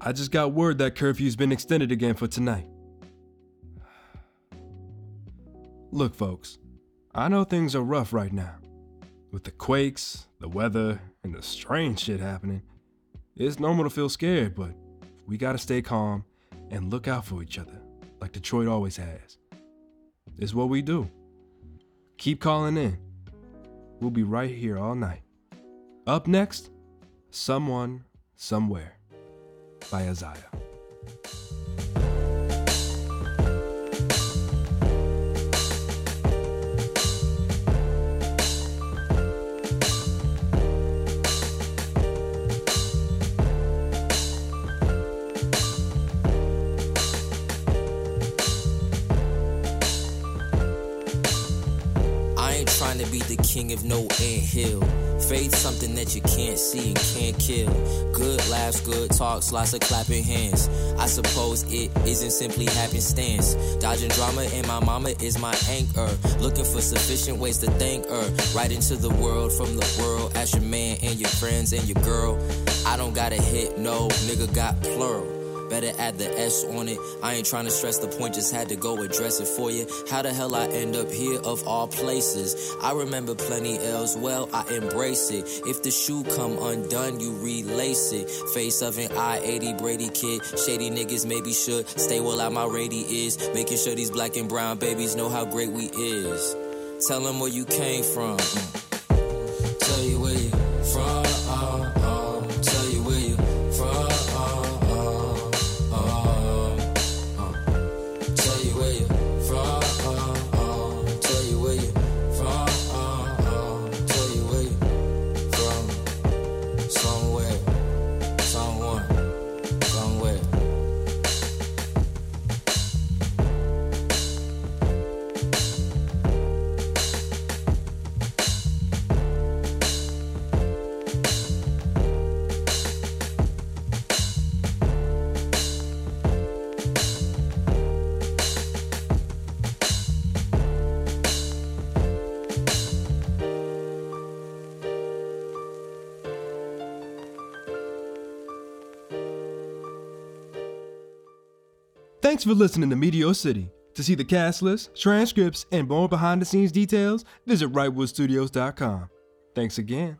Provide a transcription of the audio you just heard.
I just got word that curfew's been extended again for tonight. Look, folks, I know things are rough right now. With the quakes, the weather, and the strange shit happening, it's normal to feel scared, but we gotta stay calm and look out for each other, like Detroit always has. It's what we do. Keep calling in. We'll be right here all night. Up next, Someone, Somewhere Bayersal. Trying to be the king of no ant hill. Faith something that you can't see and can't kill. Good laughs, good talks, lots of clapping hands. I suppose it isn't simply happenstance. Dodging drama and my mama is my anchor. Looking for sufficient ways to thank her. Right into the world from the world. As your man and your friends and your girl. I don't got a hit, no, nigga got plural. Better add the S on it. I ain't trying to stress the point, just had to go address it for you. How the hell I end up here of all places? I remember plenty else, well, I embrace it. If the shoe come undone, you relace it. Face of an I 80 Brady kid. Shady niggas maybe should stay well out my rady is. Making sure these black and brown babies know how great we is. Tell them where you came from. Mm. Tell you where you from. Thanks for listening to Meteor City. To see the cast list, transcripts, and more behind the scenes details, visit rightwoodstudios.com. Thanks again.